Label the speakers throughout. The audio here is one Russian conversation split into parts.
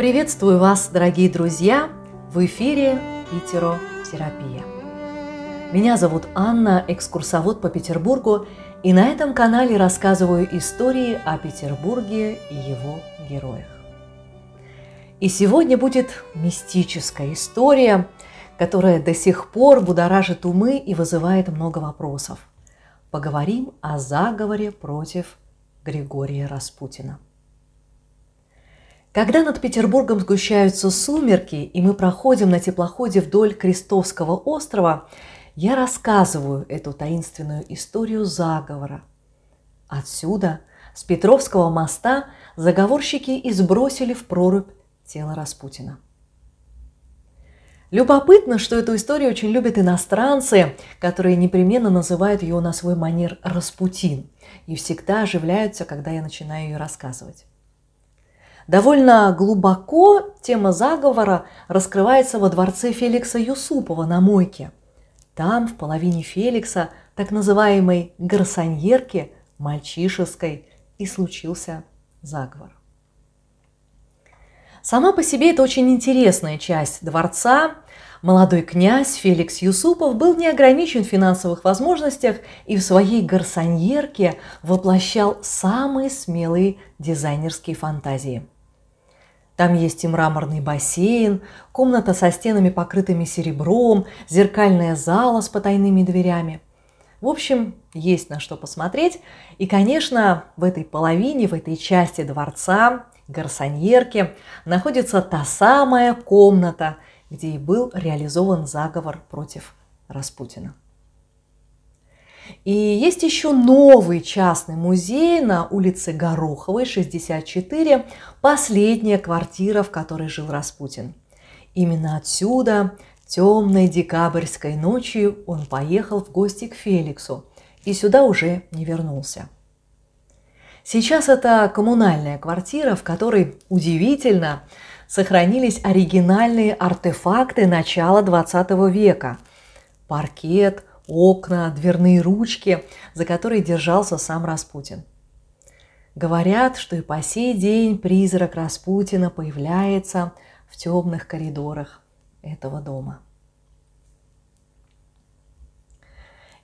Speaker 1: Приветствую вас, дорогие друзья! В эфире Питеротерапия. Меня зовут Анна, экскурсовод по Петербургу, и на этом канале рассказываю истории о Петербурге и его героях. И сегодня будет мистическая история, которая до сих пор будоражит умы и вызывает много вопросов. Поговорим о заговоре против Григория Распутина. Когда над Петербургом сгущаются сумерки, и мы проходим на теплоходе вдоль Крестовского острова, я рассказываю эту таинственную историю заговора. Отсюда, с Петровского моста, заговорщики избросили в прорубь тело Распутина. Любопытно, что эту историю очень любят иностранцы, которые непременно называют ее на свой манер «Распутин» и всегда оживляются, когда я начинаю ее рассказывать. Довольно глубоко тема заговора раскрывается во дворце Феликса Юсупова на Мойке. Там, в половине Феликса, так называемой гарсоньерки, мальчишеской, и случился заговор. Сама по себе это очень интересная часть дворца. Молодой князь Феликс Юсупов был не ограничен в финансовых возможностях и в своей гарсоньерке воплощал самые смелые дизайнерские фантазии – там есть и мраморный бассейн, комната со стенами, покрытыми серебром, зеркальная зала с потайными дверями. В общем, есть на что посмотреть. И, конечно, в этой половине, в этой части дворца, гарсоньерки, находится та самая комната, где и был реализован заговор против Распутина. И есть еще новый частный музей на улице Гороховой, 64, последняя квартира, в которой жил Распутин. Именно отсюда темной декабрьской ночью он поехал в гости к Феликсу и сюда уже не вернулся. Сейчас это коммунальная квартира, в которой удивительно сохранились оригинальные артефакты начала 20 века. Паркет, окна, дверные ручки, за которые держался сам Распутин. Говорят, что и по сей день призрак Распутина появляется в темных коридорах этого дома.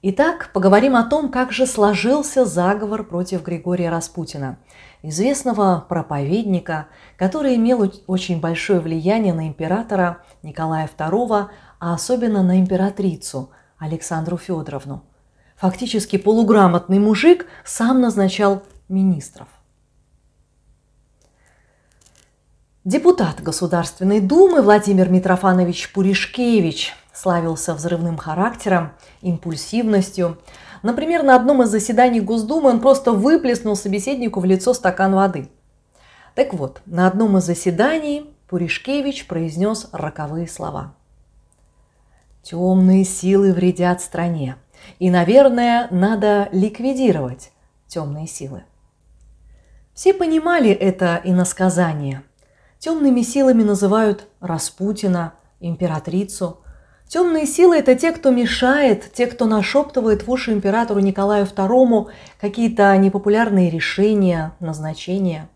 Speaker 1: Итак, поговорим о том, как же сложился заговор против Григория Распутина, известного проповедника, который имел очень большое влияние на императора Николая II, а особенно на императрицу Александру Федоровну. Фактически полуграмотный мужик сам назначал министров. Депутат Государственной Думы Владимир Митрофанович Пуришкевич славился взрывным характером, импульсивностью. Например, на одном из заседаний Госдумы он просто выплеснул собеседнику в лицо стакан воды. Так вот, на одном из заседаний Пуришкевич произнес роковые слова – Темные силы вредят стране. И, наверное, надо ликвидировать темные силы. Все понимали это иносказание. Темными силами называют Распутина, императрицу. Темные силы – это те, кто мешает, те, кто нашептывает в уши императору Николаю II какие-то непопулярные решения, назначения.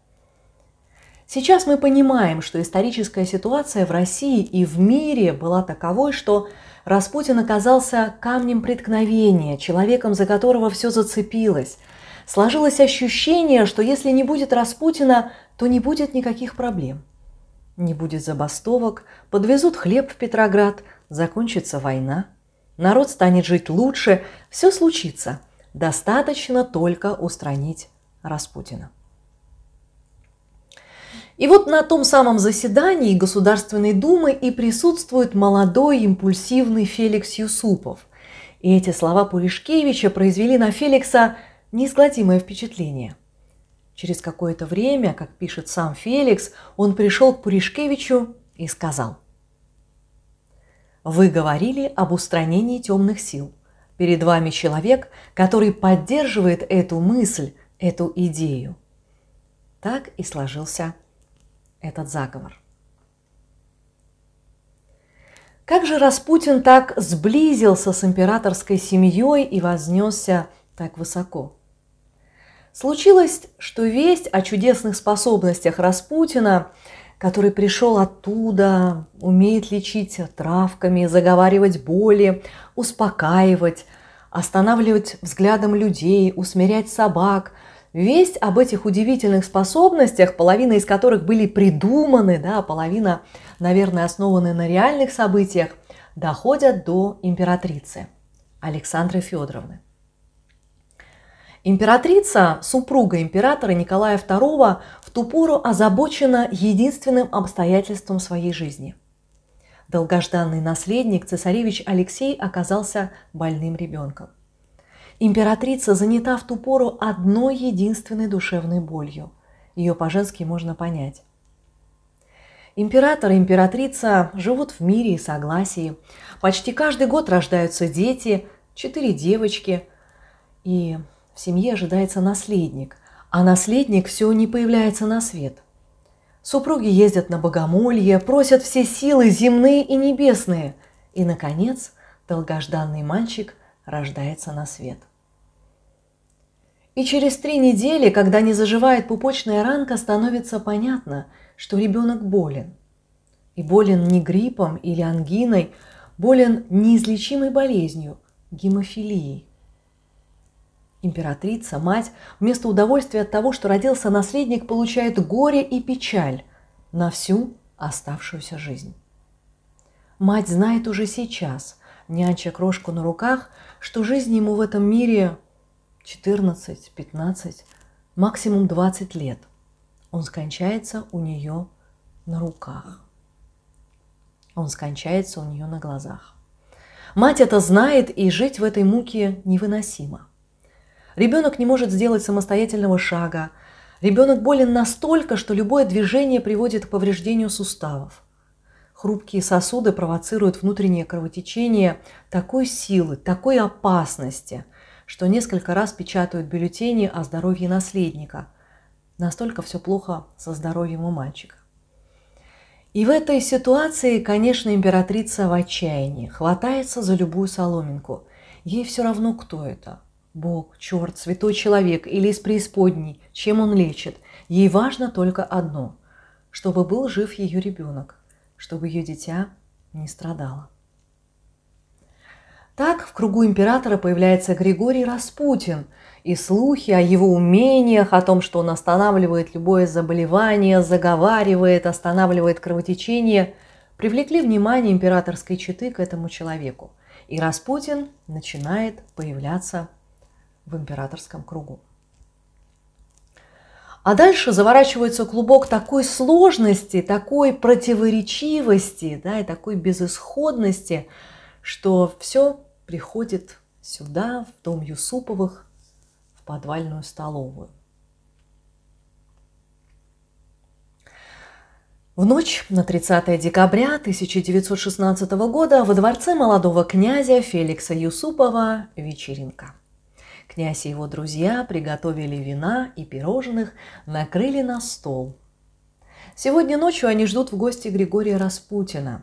Speaker 1: Сейчас мы понимаем, что историческая ситуация в России и в мире была таковой, что Распутин оказался камнем преткновения, человеком, за которого все зацепилось. Сложилось ощущение, что если не будет Распутина, то не будет никаких проблем. Не будет забастовок, подвезут хлеб в Петроград, закончится война. Народ станет жить лучше, все случится. Достаточно только устранить Распутина. И вот на том самом заседании Государственной Думы и присутствует молодой импульсивный Феликс Юсупов. И эти слова Пуришкевича произвели на Феликса неизгладимое впечатление. Через какое-то время, как пишет сам Феликс, он пришел к Пуришкевичу и сказал. «Вы говорили об устранении темных сил. Перед вами человек, который поддерживает эту мысль, эту идею». Так и сложился этот заговор. Как же Распутин так сблизился с императорской семьей и вознесся так высоко? Случилось, что весть о чудесных способностях Распутина который пришел оттуда, умеет лечить травками, заговаривать боли, успокаивать, останавливать взглядом людей, усмирять собак. Весть об этих удивительных способностях, половина из которых были придуманы, да, половина, наверное, основаны на реальных событиях, доходят до императрицы Александры Федоровны. Императрица, супруга императора Николая II, в ту пору озабочена единственным обстоятельством своей жизни. Долгожданный наследник, цесаревич Алексей, оказался больным ребенком. Императрица занята в ту пору одной единственной душевной болью. Ее по-женски можно понять. Император и императрица живут в мире и согласии. Почти каждый год рождаются дети, четыре девочки. И в семье ожидается наследник, а наследник все не появляется на свет. Супруги ездят на богомолье, просят все силы земные и небесные. И, наконец, долгожданный мальчик рождается на свет. И через три недели, когда не заживает пупочная ранка, становится понятно, что ребенок болен. И болен не гриппом или ангиной, болен неизлечимой болезнью – гемофилией. Императрица, мать, вместо удовольствия от того, что родился наследник, получает горе и печаль на всю оставшуюся жизнь. Мать знает уже сейчас, нянча крошку на руках, что жизнь ему в этом мире 14, 15, максимум 20 лет. Он скончается у нее на руках. Он скончается у нее на глазах. Мать это знает, и жить в этой муке невыносимо. Ребенок не может сделать самостоятельного шага. Ребенок болен настолько, что любое движение приводит к повреждению суставов. Хрупкие сосуды провоцируют внутреннее кровотечение такой силы, такой опасности, что несколько раз печатают бюллетени о здоровье наследника. Настолько все плохо со здоровьем у мальчика. И в этой ситуации, конечно, императрица в отчаянии, хватается за любую соломинку. Ей все равно, кто это – Бог, черт, святой человек или из преисподней, чем он лечит. Ей важно только одно – чтобы был жив ее ребенок, чтобы ее дитя не страдало. Так в кругу императора появляется Григорий Распутин, и слухи о его умениях, о том, что он останавливает любое заболевание, заговаривает, останавливает кровотечение, привлекли внимание императорской четы к этому человеку. И Распутин начинает появляться в императорском кругу. А дальше заворачивается клубок такой сложности, такой противоречивости, да, и такой безысходности, что все приходит сюда, в дом Юсуповых, в подвальную столовую. В ночь на 30 декабря 1916 года во дворце молодого князя Феликса Юсупова вечеринка – Князь и его друзья приготовили вина и пирожных, накрыли на стол. Сегодня ночью они ждут в гости Григория Распутина.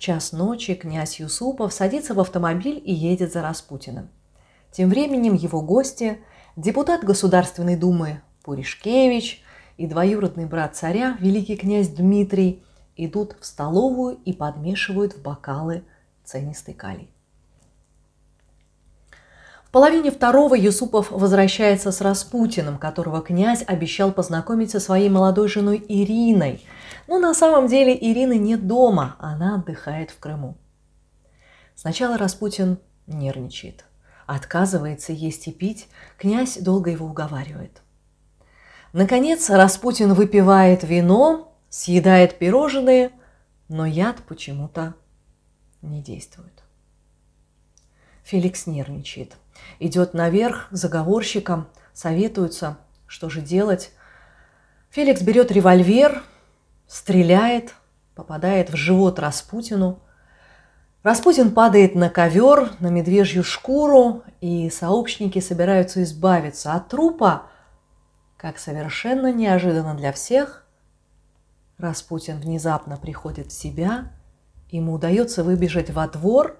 Speaker 1: В час ночи князь Юсупов садится в автомобиль и едет за Распутиным. Тем временем его гости, депутат Государственной Думы Пуришкевич и двоюродный брат царя, великий князь Дмитрий, идут в столовую и подмешивают в бокалы ценистый калий. Половине второго Юсупов возвращается с Распутиным, которого князь обещал познакомить со своей молодой женой Ириной. Но на самом деле Ирины нет дома, она отдыхает в Крыму. Сначала Распутин нервничает, отказывается есть и пить, князь долго его уговаривает. Наконец Распутин выпивает вино, съедает пирожные, но яд почему-то не действует. Феликс нервничает – идет наверх к заговорщикам, советуются, что же делать. Феликс берет револьвер, стреляет, попадает в живот Распутину. Распутин падает на ковер, на медвежью шкуру, и сообщники собираются избавиться от трупа, как совершенно неожиданно для всех. Распутин внезапно приходит в себя, ему удается выбежать во двор –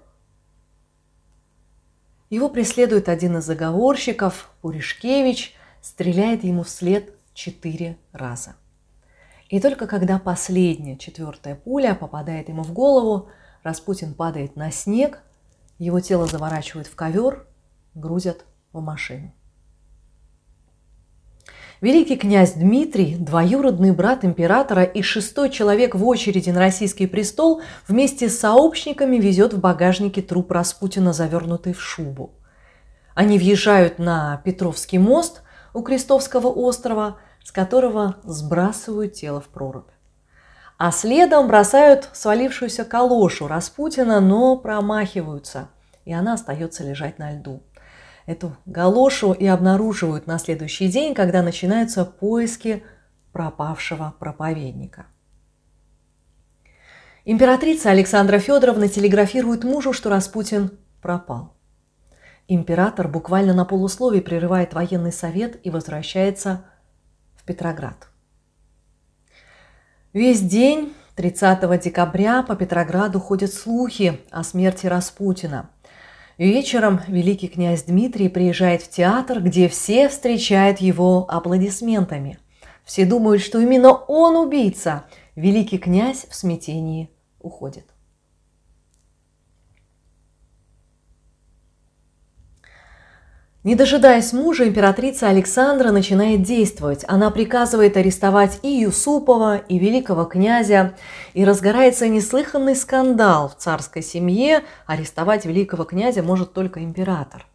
Speaker 1: его преследует один из заговорщиков, Пуришкевич, стреляет ему вслед четыре раза. И только когда последняя, четвертая пуля попадает ему в голову, Распутин падает на снег, его тело заворачивают в ковер, грузят в машину. Великий князь Дмитрий, двоюродный брат императора и шестой человек в очереди на российский престол, вместе с сообщниками везет в багажнике труп Распутина, завернутый в шубу. Они въезжают на Петровский мост у Крестовского острова, с которого сбрасывают тело в прорубь. А следом бросают свалившуюся калошу Распутина, но промахиваются, и она остается лежать на льду. Эту галошу и обнаруживают на следующий день, когда начинаются поиски пропавшего проповедника. Императрица Александра Федоровна телеграфирует мужу, что Распутин пропал. Император буквально на полусловие прерывает военный совет и возвращается в Петроград. Весь день 30 декабря по Петрограду ходят слухи о смерти Распутина – Вечером великий князь Дмитрий приезжает в театр, где все встречают его аплодисментами. Все думают, что именно он убийца. Великий князь в смятении уходит. Не дожидаясь мужа, императрица Александра начинает действовать. Она приказывает арестовать и Юсупова, и великого князя, и разгорается неслыханный скандал в царской семье. Арестовать великого князя может только император.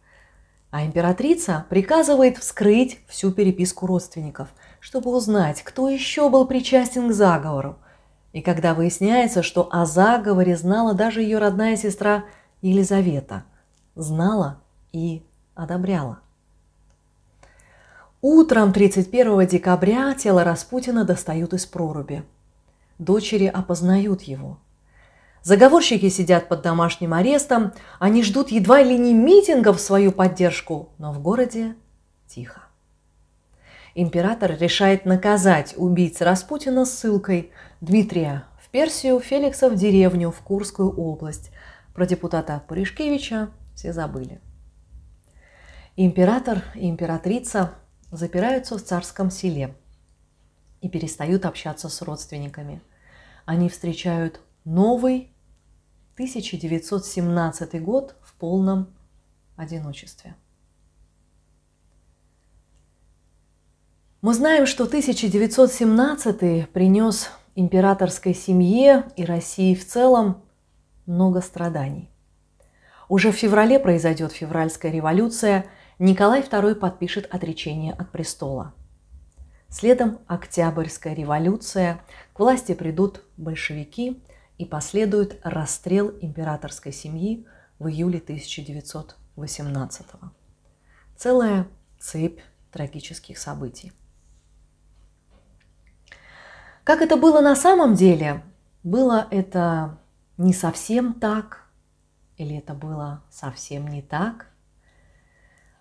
Speaker 1: А императрица приказывает вскрыть всю переписку родственников, чтобы узнать, кто еще был причастен к заговору. И когда выясняется, что о заговоре знала даже ее родная сестра Елизавета, знала и одобряла. Утром 31 декабря тело Распутина достают из проруби. Дочери опознают его. Заговорщики сидят под домашним арестом, они ждут едва ли не митингов в свою поддержку, но в городе тихо. Император решает наказать убийц Распутина ссылкой Дмитрия в Персию, Феликса в деревню, в Курскую область. Про депутата Пуришкевича все забыли. Император и императрица запираются в царском селе и перестают общаться с родственниками. Они встречают новый 1917 год в полном одиночестве. Мы знаем, что 1917 принес императорской семье и России в целом много страданий. Уже в феврале произойдет февральская революция – Николай II подпишет отречение от престола. Следом Октябрьская революция, к власти придут большевики и последует расстрел императорской семьи в июле 1918 -го. Целая цепь трагических событий. Как это было на самом деле? Было это не совсем так, или это было совсем не так –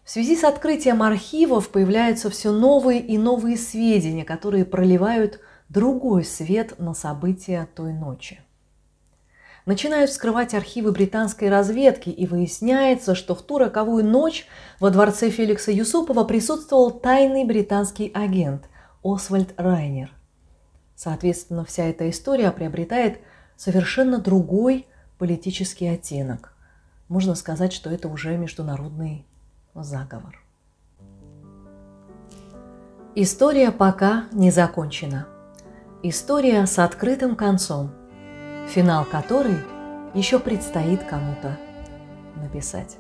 Speaker 1: в связи с открытием архивов появляются все новые и новые сведения, которые проливают другой свет на события той ночи. Начинают вскрывать архивы британской разведки, и выясняется, что в ту роковую ночь во дворце Феликса Юсупова присутствовал тайный британский агент Освальд Райнер. Соответственно, вся эта история приобретает совершенно другой политический оттенок. Можно сказать, что это уже международный заговор. История пока не закончена. История с открытым концом, финал которой еще предстоит кому-то написать.